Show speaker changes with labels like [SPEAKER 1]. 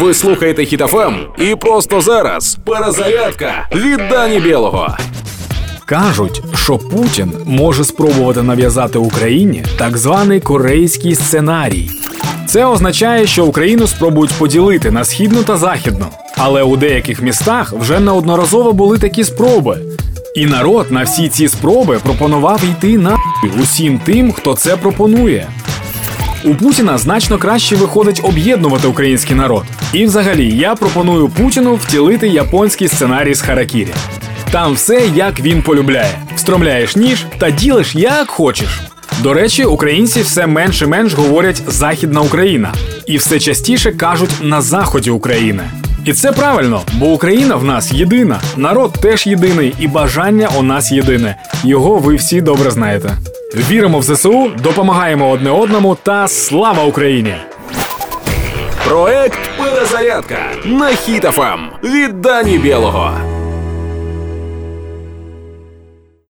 [SPEAKER 1] Ви слухаєте Хітофем і просто зараз перезарядка від Дані Білого.
[SPEAKER 2] Кажуть, що Путін може спробувати нав'язати Україні так званий корейський сценарій. Це означає, що Україну спробують поділити на східну та західну. Але у деяких містах вже неодноразово були такі спроби. І народ на всі ці спроби пропонував йти на усім тим, хто це пропонує. У Путіна значно краще виходить об'єднувати український народ. І взагалі я пропоную Путіну втілити японський сценарій з Харакірі. Там все як він полюбляє. Встромляєш ніж та ділиш як хочеш. До речі, українці все менше менш говорять Західна Україна і все частіше кажуть на заході України. І це правильно, бо Україна в нас єдина, народ теж єдиний, і бажання у нас єдине. Його ви всі добре знаєте. Віримо в ЗСУ, допомагаємо одне одному та слава Україні!
[SPEAKER 1] Проект Перезарядка на хітафам від Дані Білого.